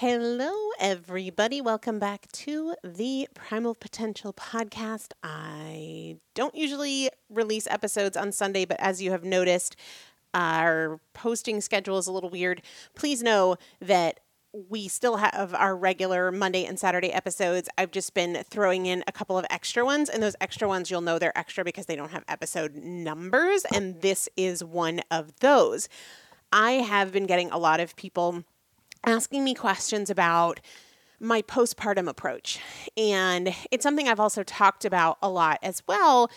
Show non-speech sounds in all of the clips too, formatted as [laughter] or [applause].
Hello, everybody. Welcome back to the Primal Potential podcast. I don't usually release episodes on Sunday, but as you have noticed, our posting schedule is a little weird. Please know that we still have our regular Monday and Saturday episodes. I've just been throwing in a couple of extra ones, and those extra ones you'll know they're extra because they don't have episode numbers, and this is one of those. I have been getting a lot of people asking me questions about my postpartum approach. And it's something I've also talked about a lot as well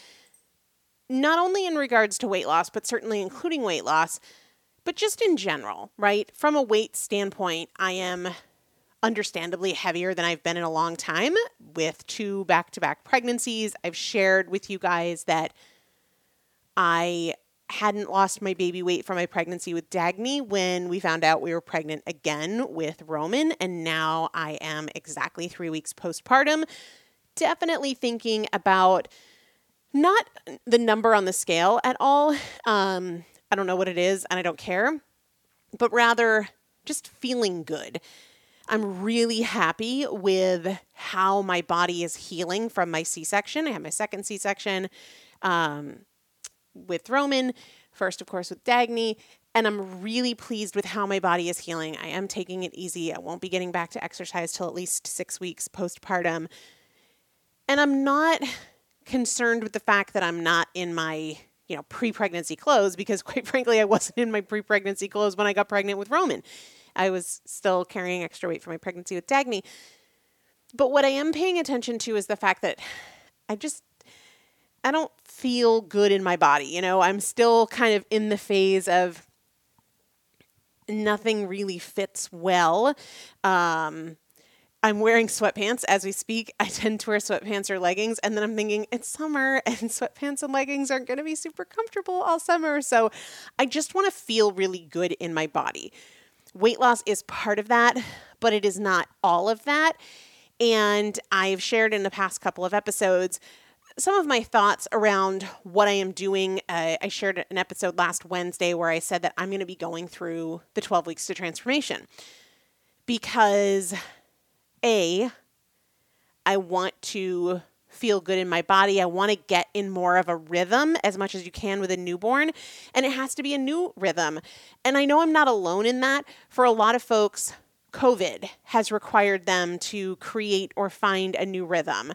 not only in regards to weight loss, but certainly including weight loss, but just in general, right? From a weight standpoint, I am understandably heavier than I've been in a long time with two back to back pregnancies. I've shared with you guys that I hadn't lost my baby weight from my pregnancy with Dagny when we found out we were pregnant again with Roman. And now I am exactly three weeks postpartum. Definitely thinking about not the number on the scale at all. Um, I don't know what it is and I don't care, but rather just feeling good. I'm really happy with how my body is healing from my C section. I had my second C section um, with Roman, first, of course, with Dagny. And I'm really pleased with how my body is healing. I am taking it easy. I won't be getting back to exercise till at least six weeks postpartum. And I'm not concerned with the fact that I'm not in my you know pre-pregnancy clothes because [laughs] quite frankly I wasn't in my pre-pregnancy clothes when I got pregnant with Roman. I was still carrying extra weight for my pregnancy with Dagny. But what I am paying attention to is the fact that I just I don't feel good in my body. You know, I'm still kind of in the phase of nothing really fits well. Um, I'm wearing sweatpants as we speak. [laughs] I tend to wear sweatpants or leggings, and then I'm thinking it's summer [laughs] and sweatpants and leggings aren't going to be super comfortable all summer. So I just want to feel really good in my body. Weight loss is part of that, but it is not all of that. And I've shared in the past couple of episodes some of my thoughts around what I am doing. Uh, I shared an episode last Wednesday where I said that I'm going to be going through the 12 weeks to transformation because A, I want to feel good in my body. I want to get in more of a rhythm as much as you can with a newborn. And it has to be a new rhythm. And I know I'm not alone in that. For a lot of folks, COVID has required them to create or find a new rhythm.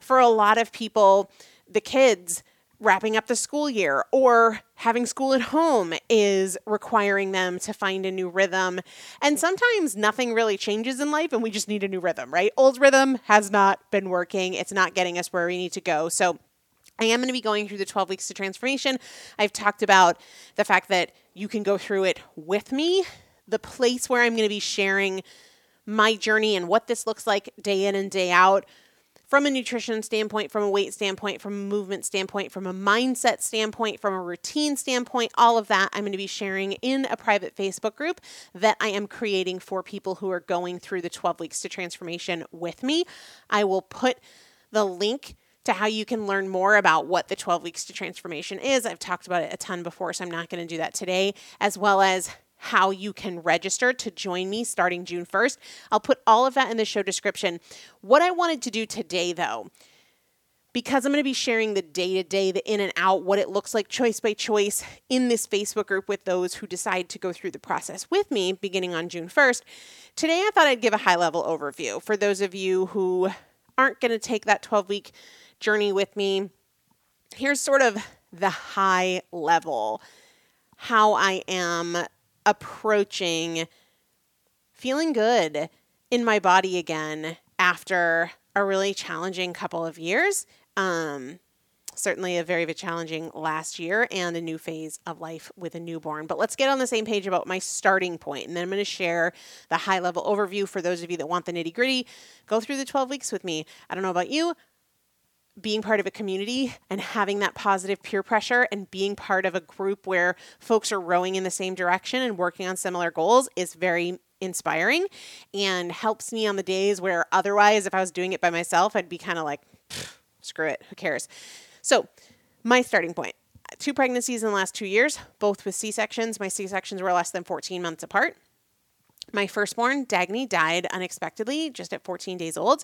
For a lot of people, the kids wrapping up the school year or having school at home is requiring them to find a new rhythm. And sometimes nothing really changes in life and we just need a new rhythm, right? Old rhythm has not been working, it's not getting us where we need to go. So I am going to be going through the 12 weeks to transformation. I've talked about the fact that you can go through it with me, the place where I'm going to be sharing my journey and what this looks like day in and day out from a nutrition standpoint, from a weight standpoint, from a movement standpoint, from a mindset standpoint, from a routine standpoint, all of that I'm going to be sharing in a private Facebook group that I am creating for people who are going through the 12 weeks to transformation with me. I will put the link to how you can learn more about what the 12 weeks to transformation is. I've talked about it a ton before, so I'm not going to do that today, as well as how you can register to join me starting June 1st. I'll put all of that in the show description. What I wanted to do today, though, because I'm going to be sharing the day to day, the in and out, what it looks like choice by choice in this Facebook group with those who decide to go through the process with me beginning on June 1st. Today, I thought I'd give a high level overview for those of you who aren't going to take that 12 week journey with me. Here's sort of the high level how I am approaching feeling good in my body again after a really challenging couple of years. Um, certainly a very, very challenging last year and a new phase of life with a newborn. But let's get on the same page about my starting point, and then I'm going to share the high level overview for those of you that want the nitty gritty. Go through the 12 weeks with me. I don't know about you being part of a community and having that positive peer pressure and being part of a group where folks are rowing in the same direction and working on similar goals is very inspiring and helps me on the days where otherwise if I was doing it by myself I'd be kind of like screw it who cares? So my starting point two pregnancies in the last 2 years both with C-sections. My C-sections were less than 14 months apart. My firstborn Dagny died unexpectedly just at 14 days old.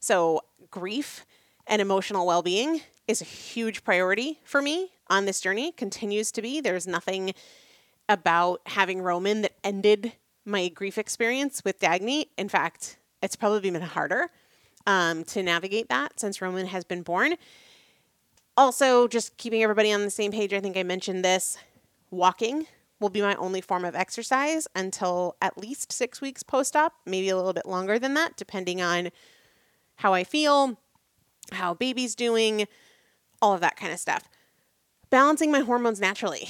So grief and emotional well being is a huge priority for me on this journey, continues to be. There's nothing about having Roman that ended my grief experience with Dagny. In fact, it's probably been harder um, to navigate that since Roman has been born. Also, just keeping everybody on the same page, I think I mentioned this walking will be my only form of exercise until at least six weeks post op, maybe a little bit longer than that, depending on how I feel, how baby's doing, all of that kind of stuff. balancing my hormones naturally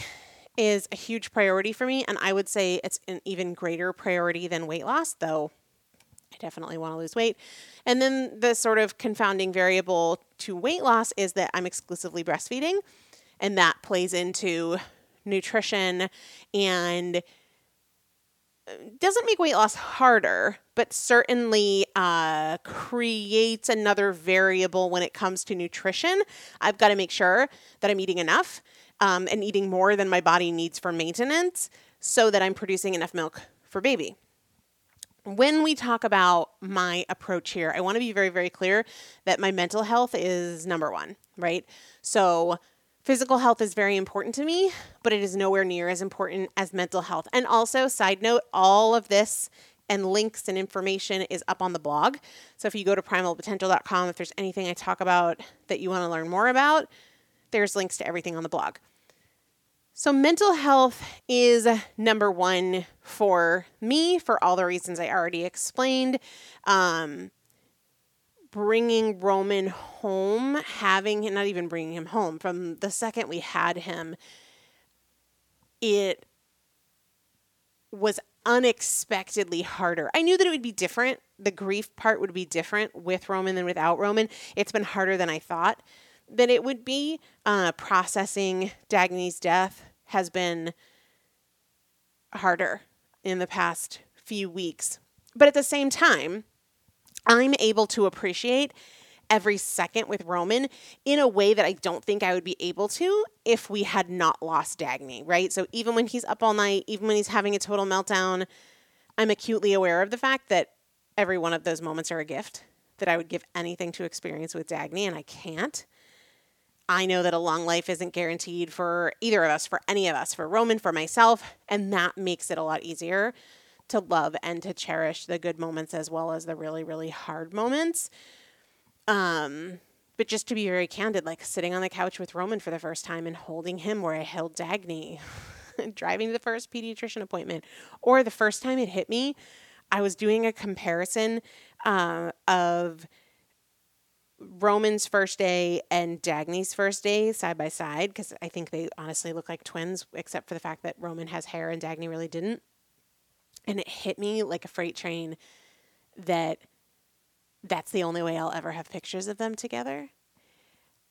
is a huge priority for me. And I would say it's an even greater priority than weight loss, though I definitely want to lose weight. And then the sort of confounding variable to weight loss is that I'm exclusively breastfeeding, and that plays into nutrition and doesn't make weight loss harder, but certainly uh, creates another variable when it comes to nutrition. I've got to make sure that I'm eating enough um, and eating more than my body needs for maintenance so that I'm producing enough milk for baby when we talk about my approach here, I want to be very, very clear that my mental health is number one, right? So, physical health is very important to me, but it is nowhere near as important as mental health. And also, side note, all of this and links and information is up on the blog. So, if you go to primalpotential.com, if there's anything I talk about that you want to learn more about, there's links to everything on the blog. So, mental health is number one for me for all the reasons I already explained. Um, bringing Roman home, having him, not even bringing him home from the second we had him, it was unexpectedly harder. I knew that it would be different. The grief part would be different with Roman than without Roman. It's been harder than I thought that it would be. Uh, processing Dagny's death has been harder in the past few weeks. But at the same time, I'm able to appreciate every second with Roman in a way that I don't think I would be able to if we had not lost Dagny, right? So even when he's up all night, even when he's having a total meltdown, I'm acutely aware of the fact that every one of those moments are a gift that I would give anything to experience with Dagny, and I can't. I know that a long life isn't guaranteed for either of us, for any of us, for Roman, for myself, and that makes it a lot easier to love and to cherish the good moments as well as the really, really hard moments. Um, but just to be very candid, like sitting on the couch with Roman for the first time and holding him where I held Dagny, [laughs] driving the first pediatrician appointment, or the first time it hit me, I was doing a comparison uh, of Roman's first day and Dagny's first day side by side because I think they honestly look like twins, except for the fact that Roman has hair and Dagny really didn't. And it hit me like a freight train that that's the only way I'll ever have pictures of them together.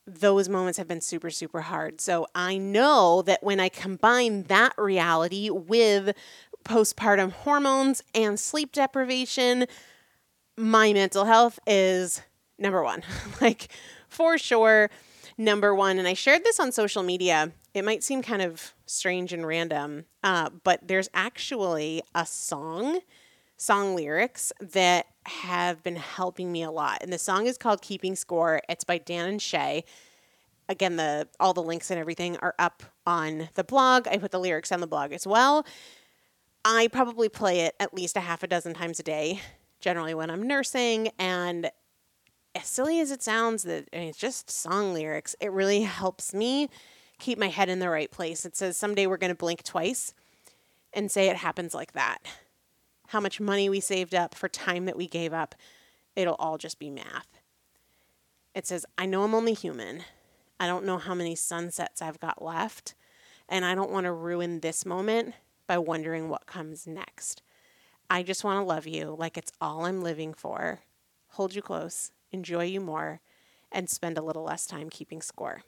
Those moments have been super, super hard. So I know that when I combine that reality with postpartum hormones and sleep deprivation, my mental health is number one. [laughs] like, for sure, number one. And I shared this on social media. It might seem kind of strange and random, uh, but there's actually a song, song lyrics that have been helping me a lot. And the song is called Keeping Score. It's by Dan and Shay. Again, the all the links and everything are up on the blog. I put the lyrics on the blog as well. I probably play it at least a half a dozen times a day, generally when I'm nursing, and as silly as it sounds, that I mean, it's just song lyrics. It really helps me keep my head in the right place. It says someday we're going to blink twice and say it happens like that. How much money we saved up for time that we gave up, it'll all just be math. It says, I know I'm only human. I don't know how many sunsets I've got left, and I don't want to ruin this moment by wondering what comes next. I just want to love you like it's all I'm living for, hold you close, enjoy you more, and spend a little less time keeping score.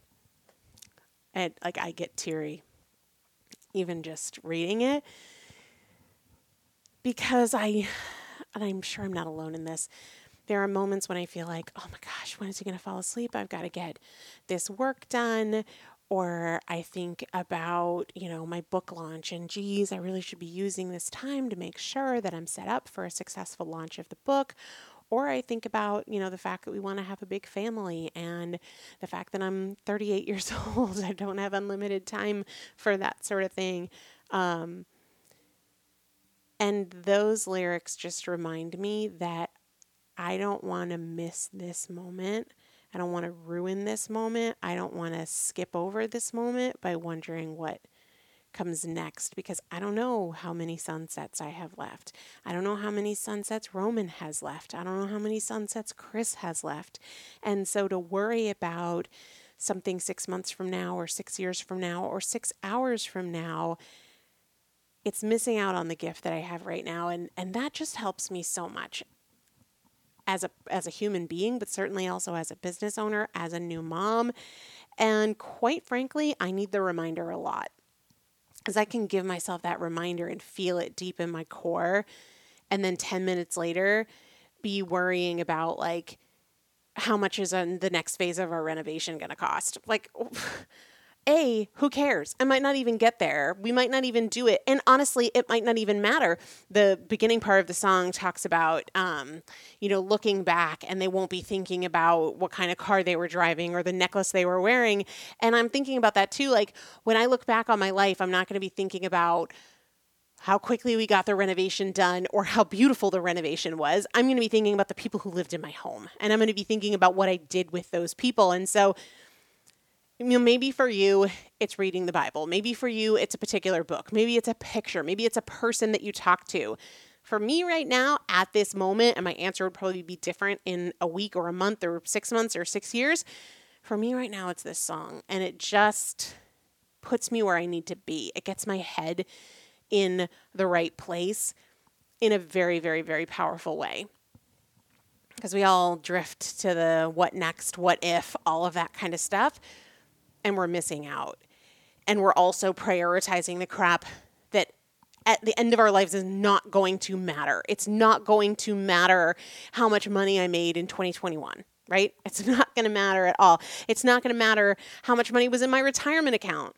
And like I get teary even just reading it because I, and I'm sure I'm not alone in this. There are moments when I feel like, oh my gosh, when is he going to fall asleep? I've got to get this work done. Or I think about, you know, my book launch and geez, I really should be using this time to make sure that I'm set up for a successful launch of the book or I think about, you know, the fact that we want to have a big family and the fact that I'm 38 [laughs] years old. I don't have unlimited time for that sort of thing. Um, and those lyrics just remind me that I don't want to miss this moment. I don't want to ruin this moment. I don't want to skip over this moment by wondering what comes next because I don't know how many sunsets I have left. I don't know how many sunsets Roman has left. I don't know how many sunsets Chris has left. And so to worry about something six months from now, or six years from now, or six hours from now, it's missing out on the gift that I have right now. And, and that just helps me so much as a, as a human being, but certainly also as a business owner, as a new mom. And quite frankly, I need the reminder a lot. As I can give myself that reminder and feel it deep in my core. And then 10 minutes later, be worrying about like, how much is on the next phase of our renovation going to cost? Like, [laughs] A, who cares? I might not even get there. We might not even do it. And honestly, it might not even matter. The beginning part of the song talks about, um, you know, looking back and they won't be thinking about what kind of car they were driving or the necklace they were wearing. And I'm thinking about that too. Like, when I look back on my life, I'm not going to be thinking about, how quickly we got the renovation done or how beautiful the renovation was. I'm going to be thinking about the people who lived in my home and I'm going to be thinking about what I did with those people. And so, you know, maybe for you, it's reading the Bible. Maybe for you, it's a particular book. Maybe it's a picture. Maybe it's a person that you talk to. For me right now, at this moment, and my answer would probably be different in a week or a month or six months or six years. For me right now, it's this song. And it just puts me where I need to be. It gets my head in the right place in a very, very, very powerful way. Because we all drift to the what next, what if, all of that kind of stuff, and we're missing out. And we're also prioritizing the crap that at the end of our lives is not going to matter. It's not going to matter how much money I made in 2021 right? It's [laughs] not going to matter at all. It's not going to matter how much money was in my retirement account.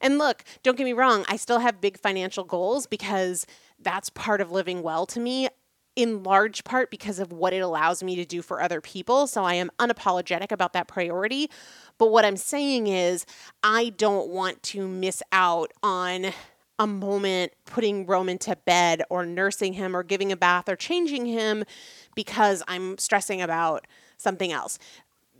And look, don't get me wrong, I still have big financial goals because that's part of living well to me in large part because of what it allows me to do for other people. So I am unapologetic about that priority. But what I'm saying is, I don't want to miss out on a moment putting Roman to bed or nursing him or giving a bath or changing him because I'm stressing about something else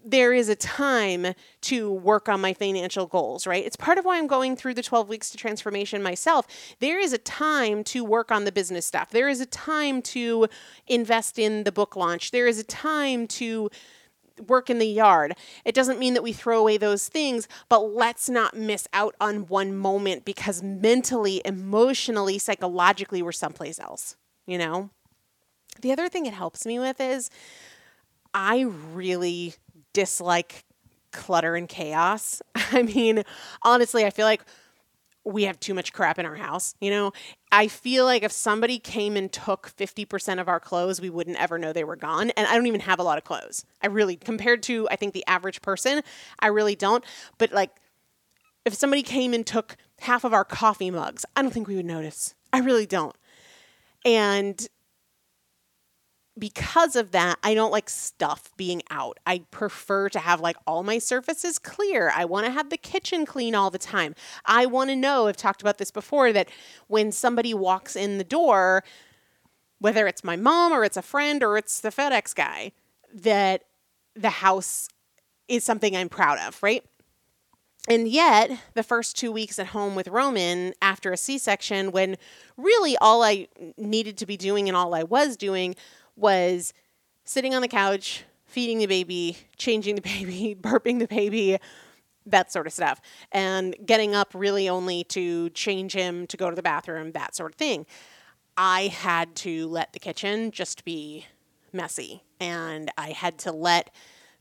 there is a time to work on my financial goals, right? It's part of why I'm going through the 12 weeks to transformation myself. There is a time to work on the business stuff. There is a time to invest in the book launch. There is a time to work in the yard. It doesn't mean that we throw away those things, but let's not miss out on one moment because mentally, emotionally, psychologically, we're someplace else, you know? The other thing it helps me with is I really dislike clutter and chaos. [laughs] I mean, honestly, I feel like we have too much crap in our house. You know, I feel like if somebody came and took 50% of our clothes, we wouldn't ever know they were gone. And I don't even have a lot of clothes. I really, compared to, I think, the average person, I really don't. But like, if somebody came and took half of our coffee mugs, I don't think we would notice. I really don't. And because of that, I don't like stuff being out. I prefer to have like all my surfaces clear. I want to have the kitchen clean all the time. I want to know, I've talked about this before, that when somebody walks in the door, whether it's my mom or it's a friend or it's the FedEx guy, that the house is something I'm proud of, right? And yet, the first two weeks at home with Roman after a C section, when really all I needed to be doing and all I was doing was sitting on the couch, feeding the baby, changing the [laughs] baby, burping the baby, that sort of stuff, and getting up really only to change him to go to the bathroom, that sort of thing. I had to let the kitchen just be messy, and I had to let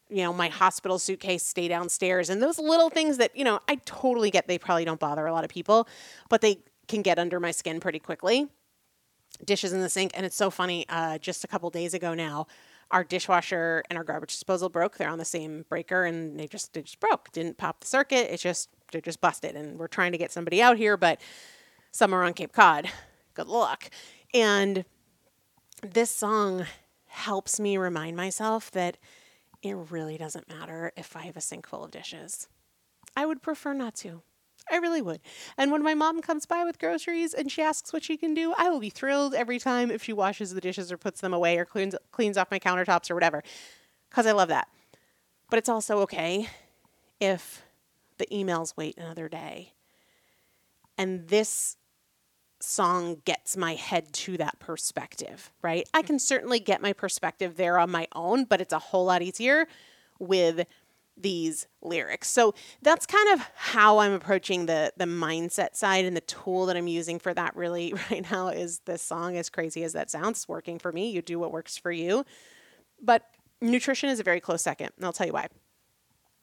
you know my hospital suitcase stay downstairs and those little things that you know I totally get they probably don't bother a lot of people but they can get under my skin pretty quickly dishes in the sink. And it's so funny. Uh, just a couple days ago now, our dishwasher and our garbage disposal broke. They're on the same breaker, and they just they just broke. Didn't pop the circuit. It's just they're just busted. And we're trying to get somebody out here, but somewhere on Cape Cod. Good luck. And this song helps me remind myself that it really doesn't matter if I have a sink full of dishes. I would prefer not to. I really would. And when my mom comes by with groceries and she asks what she can do, I will be thrilled every time if she washes the dishes or puts them away or cleans cleans off my countertops or whatever. Cuz I love that. But it's also okay if the emails wait another day. And this song gets my head to that perspective, right? I can certainly get my perspective there on my own, but it's a whole lot easier with these lyrics. So that's kind of how I'm approaching the the mindset side and the tool that I'm using for that really [laughs] right now is this song as crazy as that sounds working for me. You do what works for you. But nutrition is a very close second. And I'll tell you why.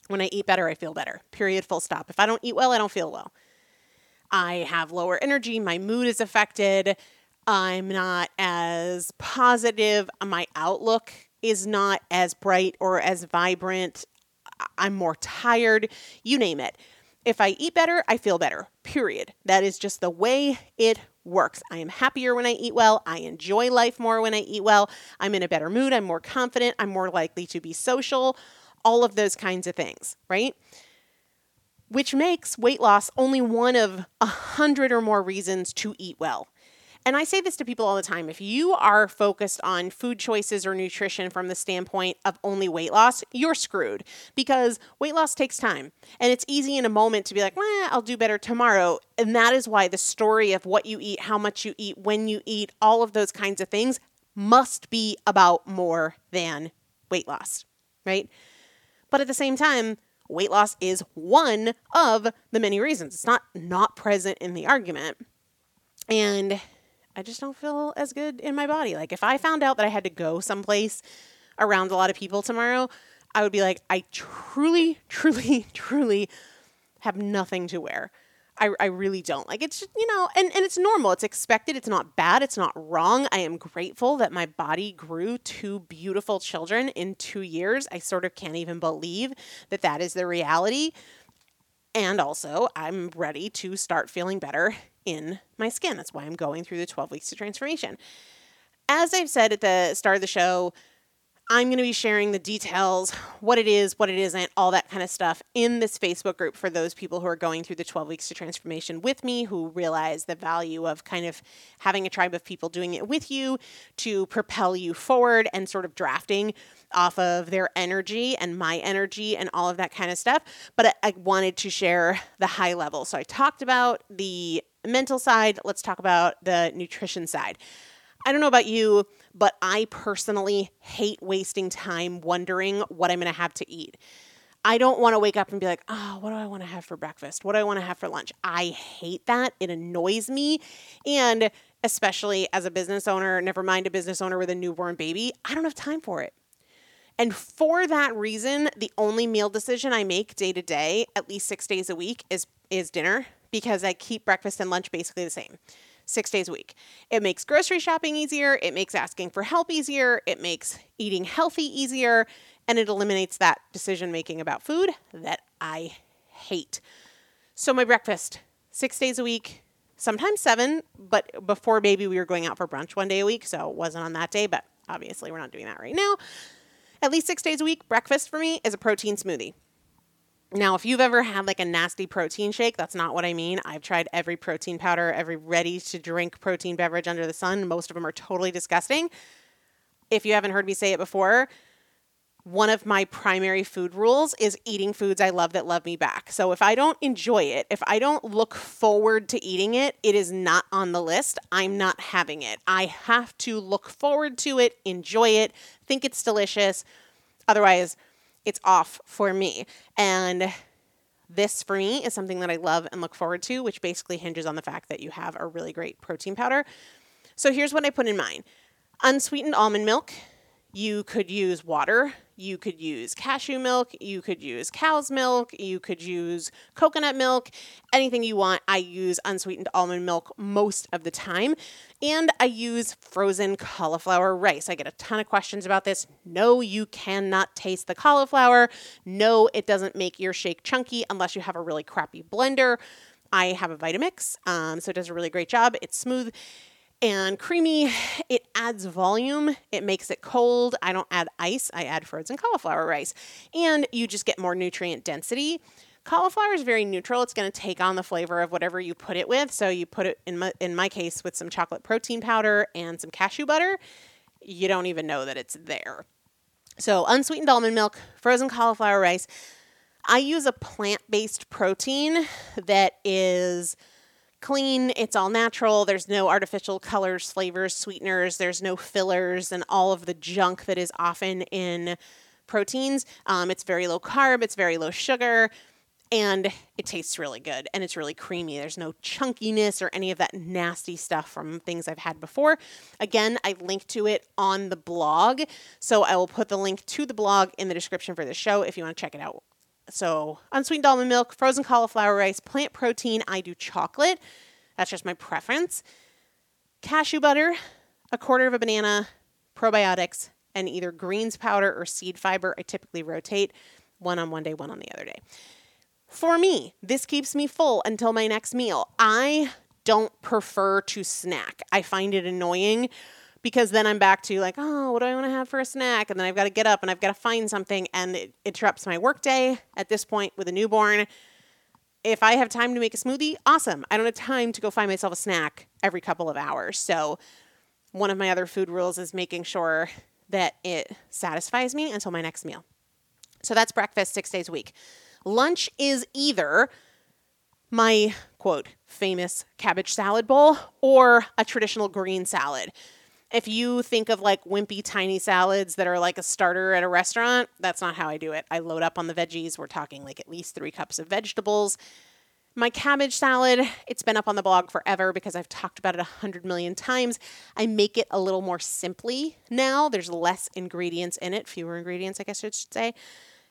When I eat better, I feel better. Period full stop. If I don't eat well, I don't feel well. I have lower energy, my mood is affected. I'm not as positive. My outlook is not as bright or as vibrant. I'm more tired, you name it. If I eat better, I feel better, period. That is just the way it works. I am happier when I eat well. I enjoy life more when I eat well. I'm in a better mood. I'm more confident. I'm more likely to be social. All of those kinds of things, right? Which makes weight loss only one of a hundred or more reasons to eat well. And I say this to people all the time if you are focused on food choices or nutrition from the standpoint of only weight loss, you're screwed because weight loss takes time. And it's easy in a moment to be like, well, I'll do better tomorrow. And that is why the story of what you eat, how much you eat, when you eat, all of those kinds of things must be about more than weight loss, right? But at the same time, weight loss is one of the many reasons. It's not not present in the argument. And I just don't feel as good in my body. Like if I found out that I had to go someplace around a lot of people tomorrow, I would be like, I truly, [laughs] truly, truly have nothing to wear. I, I really don't. Like it's you know, and, and it's normal. It's expected. It's not bad. It's not wrong. I am grateful that my body grew two beautiful children in two years. I sort of can't even believe that that is the reality. And also, I'm ready to start feeling better in my skin. That's why I'm going through the 12 weeks to transformation. As I've said at the start of the show, I'm going to be sharing the details, what it is, what it isn't, all that kind of stuff in this Facebook group for those people who are going through the 12 weeks to transformation with me, who realize the value of kind of having a tribe of people doing it with you to propel you forward and sort of drafting off of their energy and my energy and all of that kind of stuff. But I, wanted to share the high level. So I talked about the mental side. Let's talk about the nutrition side. I don't know about you, but I personally hate wasting time wondering what I'm going to have to eat. I don't want to wake up and be like, oh, what do I want to have for breakfast? What do I want to have for lunch? I hate that. It annoys me. And especially as a business owner, never mind a business owner with a newborn baby, I don't have time for it. And for that reason, the only meal decision I make day to day, at least six days a week, is is dinner because I keep breakfast and lunch basically the same six days a week. It makes grocery shopping easier, it makes asking for help easier, it makes eating healthy easier, and it eliminates that decision making about food that I hate. So, my breakfast, six days a week, sometimes seven, but before baby, we were going out for brunch one day a week, so it wasn't on that day, but obviously, we're not doing that right now. At least six days a week, breakfast for me is a protein smoothie. Now, if you've ever had like a nasty protein shake, that's not what I mean. I've tried every protein powder, every ready to drink protein beverage under the sun. Most of them are totally disgusting. If you haven't heard me say it before, one of my primary food rules is eating foods I love that love me back. So if I don't enjoy it, if I don't look forward to eating it, it is not on the list. I'm not having it. I have to look forward to it, enjoy it, think it's delicious. Otherwise, it's off for me. And this for me is something that I love and look forward to, which basically hinges on the fact that you have a really great protein powder. So here's what I put in mine unsweetened almond milk. You could use water, you could use cashew milk, you could use cow's milk, you could use coconut milk, anything you want. I use unsweetened almond milk most of the time. And I use frozen cauliflower rice. I get a ton of questions about this. No, you cannot taste the cauliflower. No, it doesn't make your shake chunky unless you have a really crappy blender. I have a Vitamix, um, so it does a really great job. It's smooth and creamy. It adds volume, it makes it cold. I don't add ice, I add frozen cauliflower rice. And you just get more nutrient density. Cauliflower is very neutral. It's going to take on the flavor of whatever you put it with. So you put it in my, in my case with some chocolate protein powder and some cashew butter. You don't even know that it's there. So unsweetened almond milk, frozen cauliflower rice. I use a plant-based protein that is clean, it's all natural. There's no artificial colors, flavors, sweeteners, there's no fillers, and all of the junk that is often in proteins. Um, it's very low carb, it's very low sugar, and it tastes really good and it's really creamy. There's no chunkiness or any of that nasty stuff from things I've had before. Again, I link to it on the blog. So I will put the link to the blog in the description for the show if you want to check it out. So, unsweetened almond milk, frozen cauliflower rice, plant protein. I do chocolate. That's just my preference. Cashew butter, a quarter of a banana, probiotics, and either greens powder or seed fiber. I typically rotate one on one day, one on the other day. For me, this keeps me full until my next meal. I don't prefer to snack. I find it annoying because then I'm back to like, oh, what do I want to have for a snack? And then I've got to get up and I've got to find something and it interrupts my workday at this point with a newborn. If I have time to make a smoothie, awesome. I don't have time to go find myself a snack every couple of hours. So, one of my other food rules is making sure that it satisfies me until my next meal. So, that's breakfast six days a week. Lunch is either my quote famous cabbage salad bowl or a traditional green salad. If you think of like wimpy tiny salads that are like a starter at a restaurant, that's not how I do it. I load up on the veggies. We're talking like at least three cups of vegetables. My cabbage salad, it's been up on the blog forever because I've talked about it a hundred million times. I make it a little more simply now. There's less ingredients in it, fewer ingredients, I guess I should say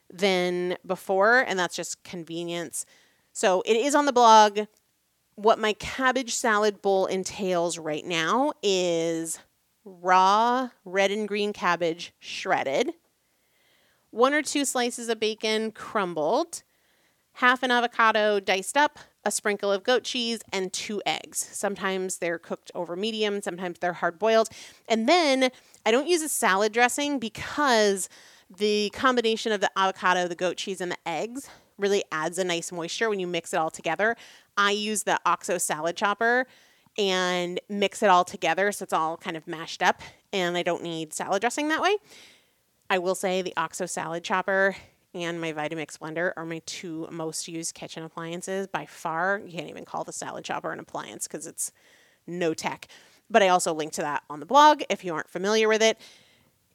than before, and that's just convenience. So it is on the blog. What my cabbage salad bowl entails right now is raw red and green cabbage shredded, one or two slices of bacon crumbled, half an avocado diced up, a sprinkle of goat cheese, and two eggs. Sometimes they're cooked over medium, sometimes they're hard boiled. And then I don't use a salad dressing because the combination of the avocado, the goat cheese, and the eggs really adds a nice moisture when you mix it all together. I use the OXO salad chopper and mix it all together so it's all kind of mashed up and I don't need salad dressing that way. I will say the OXO salad chopper and my Vitamix blender are my two most used kitchen appliances by far. You can't even call the salad chopper an appliance because it's no tech. But I also link to that on the blog if you aren't familiar with it.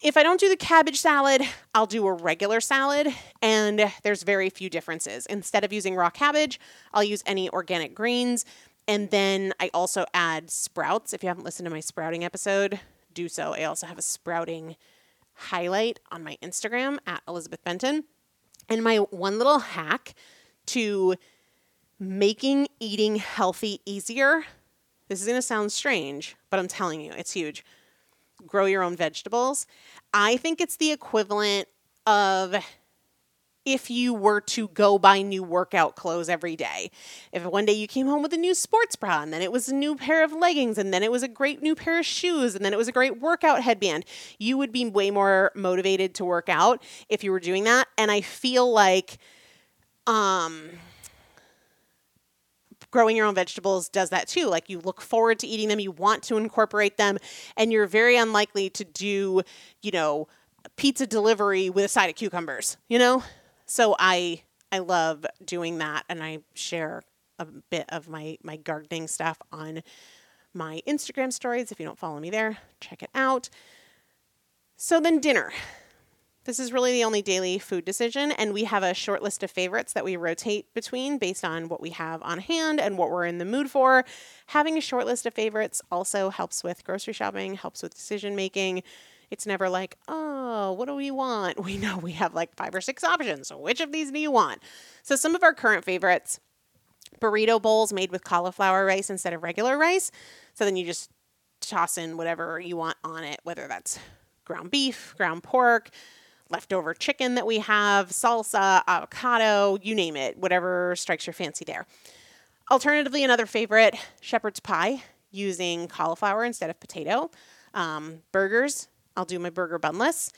If I don't do the cabbage salad, I'll do a regular salad, and there's very few differences. Instead of using raw cabbage, I'll use any organic greens, and then I also add sprouts. If you haven't listened to my sprouting episode, do so. I also have a sprouting highlight on my Instagram at Elizabeth Benton. And my one little hack to making eating healthy easier. This is going to sound strange, but I'm telling you, it's huge grow your own vegetables. I think it's the equivalent of if you were to go buy new workout clothes every day. If one day you came home with a new sports bra and then it was a new pair of leggings and then it was a great new pair of shoes and then it was a great workout headband, you would be way more motivated to work out if you were doing that. And I feel like um growing your own vegetables does that too. Like you look forward to eating them, you want to incorporate them, and you're very unlikely to do, you know, pizza delivery with a side of cucumbers, you know? So I I love doing that and I share a bit of my my gardening stuff on my Instagram stories. If you don't follow me there, check it out. So then dinner. This is really the only daily food decision, and we have a short list of favorites that we rotate between based on what we have on hand and what we're in the mood for. Having a short list of favorites also helps with grocery shopping, helps with decision making. It's never like, oh, what do we want? [laughs] We know we have like five or six options. So, which of these do you want? So, some of our current favorites burrito bowls made with cauliflower rice instead of regular rice. So, then you just toss in whatever you want on it, whether that's ground beef, ground pork, leftover chicken that we have, salsa, avocado, you name it, whatever strikes your fancy there. Alternatively, another favorite, shepherd's pie using cauliflower instead of potato. Um, burgers, I'll do my burger bunless.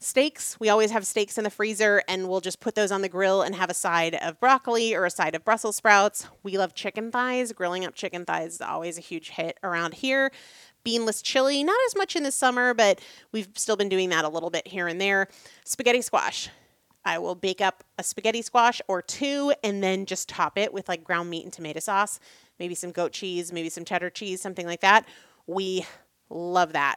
Steaks, we always have steaks in the freezer and we'll just put those on the grill and have a side of broccoli or a side of Brussels sprouts. We love chicken thighs. Grilling up chicken thighs is always a huge hit around here beanless chili, not as much in the summer, but we've still been doing that a little bit here and there. Spaghetti squash. I will bake up a spaghetti squash or two and then just top it with like ground meat and tomato sauce, maybe some goat cheese, maybe some cheddar cheese, something like that. We love that.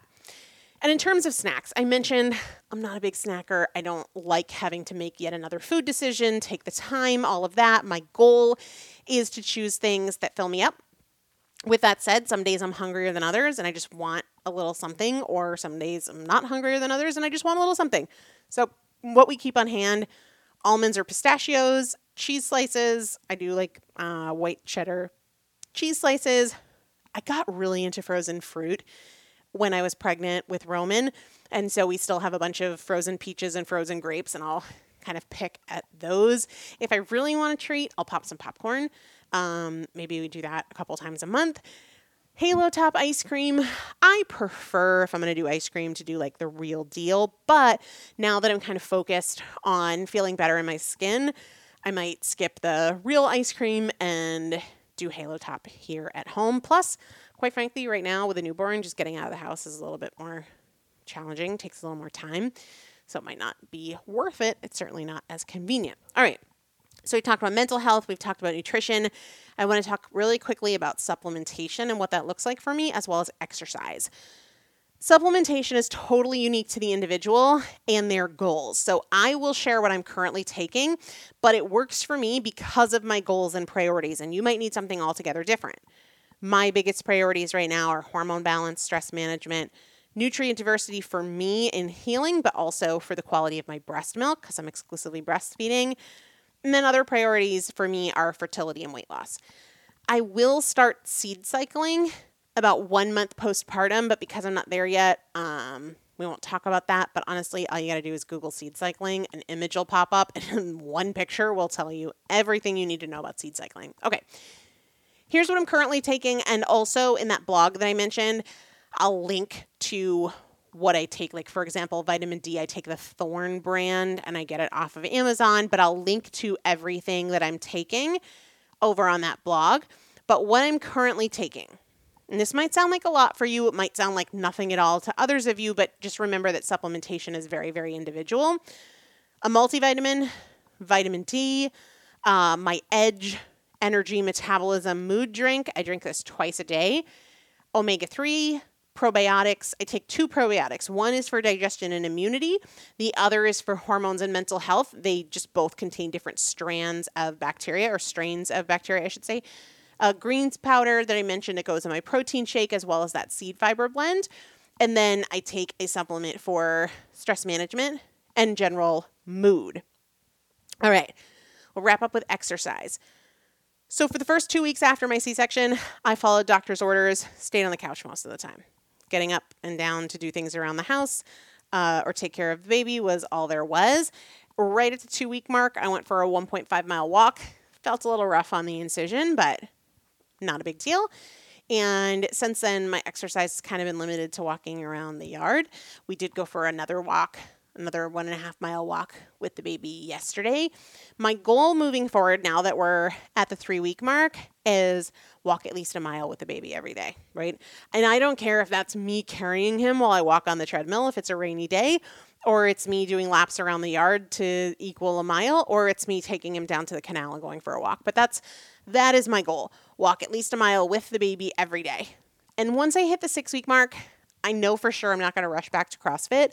And in terms of snacks, I mentioned I'm not a big snacker. I don't like having to make yet another food decision, take the time, all of that. My goal is to choose things that fill me up. With that said, some days I'm hungrier than others and I just want a little something, or some days I'm not hungrier than others and I just want a little something. So, what we keep on hand almonds or pistachios, cheese slices. I do like uh, white cheddar cheese slices. I got really into frozen fruit when I was pregnant with Roman. And so we still have a bunch of frozen peaches and frozen grapes, and I'll kind of pick at those. If I really want a treat, I'll pop some popcorn. Um, maybe we do that a couple times a month. Halo Top ice cream. I prefer, if I'm going to do ice cream, to do like the real deal. But now that I'm kind of focused on feeling better in my skin, I might skip the real ice cream and do Halo Top here at home. Plus, quite frankly, right now with a newborn, just getting out of the house is a little bit more challenging, takes a little more time. So it might not be worth it. It's certainly not as convenient. All right. So we talked about mental health, we've talked about nutrition. I want to talk really quickly about supplementation and what that looks like for me, as well as exercise. Supplementation is totally unique to the individual and their goals. So I will share what I'm currently taking, but it works for me because of my goals and priorities, and you might need something altogether different. My biggest priorities right now are hormone balance, stress management, nutrient diversity for me in healing, but also for the quality of my breast milk because I'm exclusively breastfeeding. And then other priorities for me are fertility and weight loss. I will start seed cycling about one month postpartum, but because I'm not there yet, um, we won't talk about that. But honestly, all you got to do is Google seed cycling. An image will pop up, [laughs] and one picture will tell you everything you need to know about seed cycling. Okay, here's what I'm currently taking. And also in that blog that I mentioned, I'll link to what I take. Like, for example, vitamin D, I take the Thorne brand and I get it off of Amazon, but I'll link to everything that I'm taking over on that blog. But what I'm currently taking, and this might sound like a lot for you, it might sound like nothing at all to others of you, but just remember that supplementation is very, very individual. A multivitamin, vitamin D, uh, my Edge energy metabolism mood drink. I drink this twice a day. Omega 3, probiotics. I take two probiotics. One is for digestion and immunity, the other is for hormones and mental health. They just both contain different strands of bacteria or strains of bacteria, I should say. A greens powder that I mentioned it goes in my protein shake as well as that seed fiber blend. And then I take a supplement for stress management and general mood. All right, we'll wrap up with exercise. So, for the first two weeks after my C section, I followed doctor's orders, stayed on the couch most of the time. Getting up and down to do things around the house uh, or take care of the baby was all there was. Right at the two week mark, I went for a 1.5 mile walk. Felt a little rough on the incision, but not a big deal. And since then, my exercise has kind of been limited to walking around the yard. We did go for another walk another one and a half mile walk with the baby yesterday. My goal moving forward, now that we're at the three week mark, is walk at least a mile with the baby every day, right? And I don't care if that's me carrying him while I walk on the treadmill if it's a rainy day, or it's me doing laps around the yard to equal a mile, or it's me taking him down to the canal and going for a walk. But that's that is my goal. Walk at least a mile with the baby every day. And once I hit the six week mark, I know for sure I'm not going to rush back to CrossFit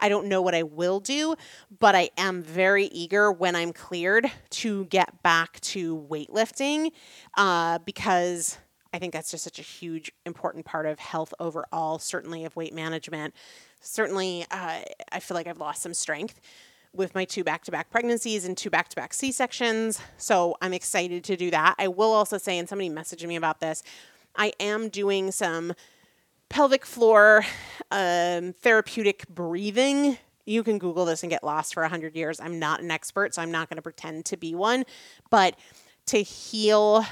I don't know what I will do, but I am very eager when I'm cleared to get back to weightlifting uh, because I think that's just such a huge, important part of health overall, certainly of weight management. Certainly, uh, I feel like I've lost some strength with my two back to back pregnancies and two back to back C sections. So I'm excited to do that. I will also say, and somebody messaged me about this, I am doing some pelvic floor um, therapeutic breathing. You can Google this and get lost for 100 years. I'm not an expert, so I'm not going to pretend to be one. But to heal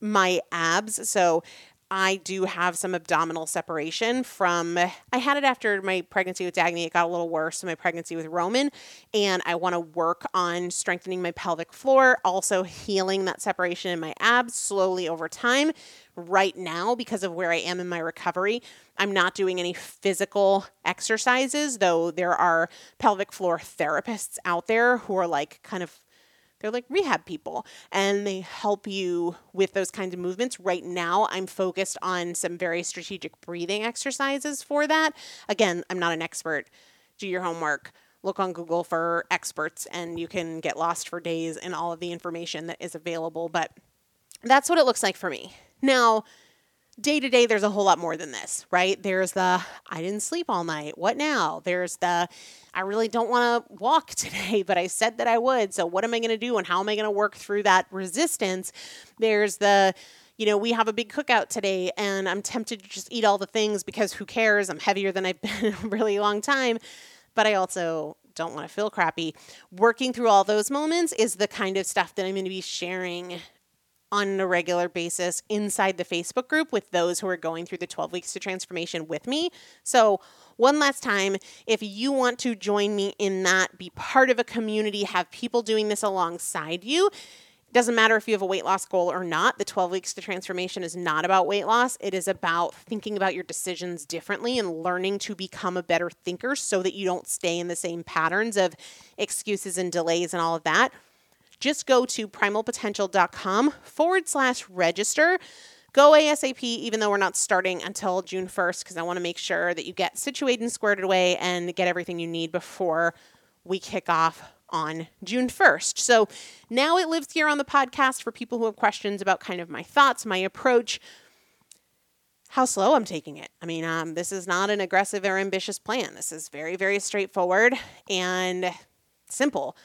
my abs, so I do have some abdominal separation from I had it after my pregnancy with Dagny. It got a little worse in my pregnancy with Roman, and I want to work on strengthening my pelvic floor, also healing that separation in my abs slowly over time. Right now, because of where I am in my recovery, I'm not doing any physical exercises, though there are pelvic floor therapists out there who are like kind of they're like rehab people and they help you with those kinds of movements. Right now, I'm focused on some very strategic breathing exercises for that. Again, I'm not an expert. Do your homework. Look on Google for experts, and you can get lost for days in all of the information that is available. But that's what it looks like for me. Now, day to day, there's a whole lot more than this, right? There's the I didn't sleep all night. What now? There's the I really don't want to walk [laughs] today, but I said that I would. So what am I going to do and how am I going to work through that resistance? There's the you know, we have a big cookout today and I'm tempted to just eat all the things because who cares? I'm heavier than I've [laughs] been in a really long time. But I also don't want to feel crappy. Working through all those moments is the kind of stuff that I'm going to be sharing on a regular basis inside the Facebook group with those who are going through the 12 weeks to transformation with me. So, one last time, if you want to join me in that, be part of a community, have people doing this alongside you. It doesn't matter if you have a weight loss goal or not. The 12 weeks to transformation is not about weight loss. It is about thinking about your decisions differently and learning to become a better thinker so that you don't stay in the same patterns of excuses and delays and all of that just go to primalpotential.com forward slash register. Go ASAP, even though we're not starting until June 1st, because I want to make sure that you get situated and squared away and get everything you need before we kick off on June 1st. So now it lives here on the podcast for people who have questions about kind of my thoughts, my approach, how slow I'm taking it. I mean, um, this is not an aggressive or ambitious plan. This is very, very straightforward and simple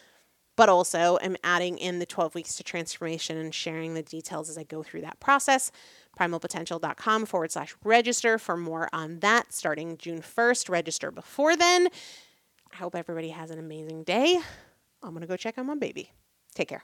but also am adding in the 12 weeks to transformation and sharing the details as I go through that process. Primalpotential.com forward slash register for more on that starting June 1st. Register before then. I hope everybody has an amazing day. I'm going to go check on my baby. Take care.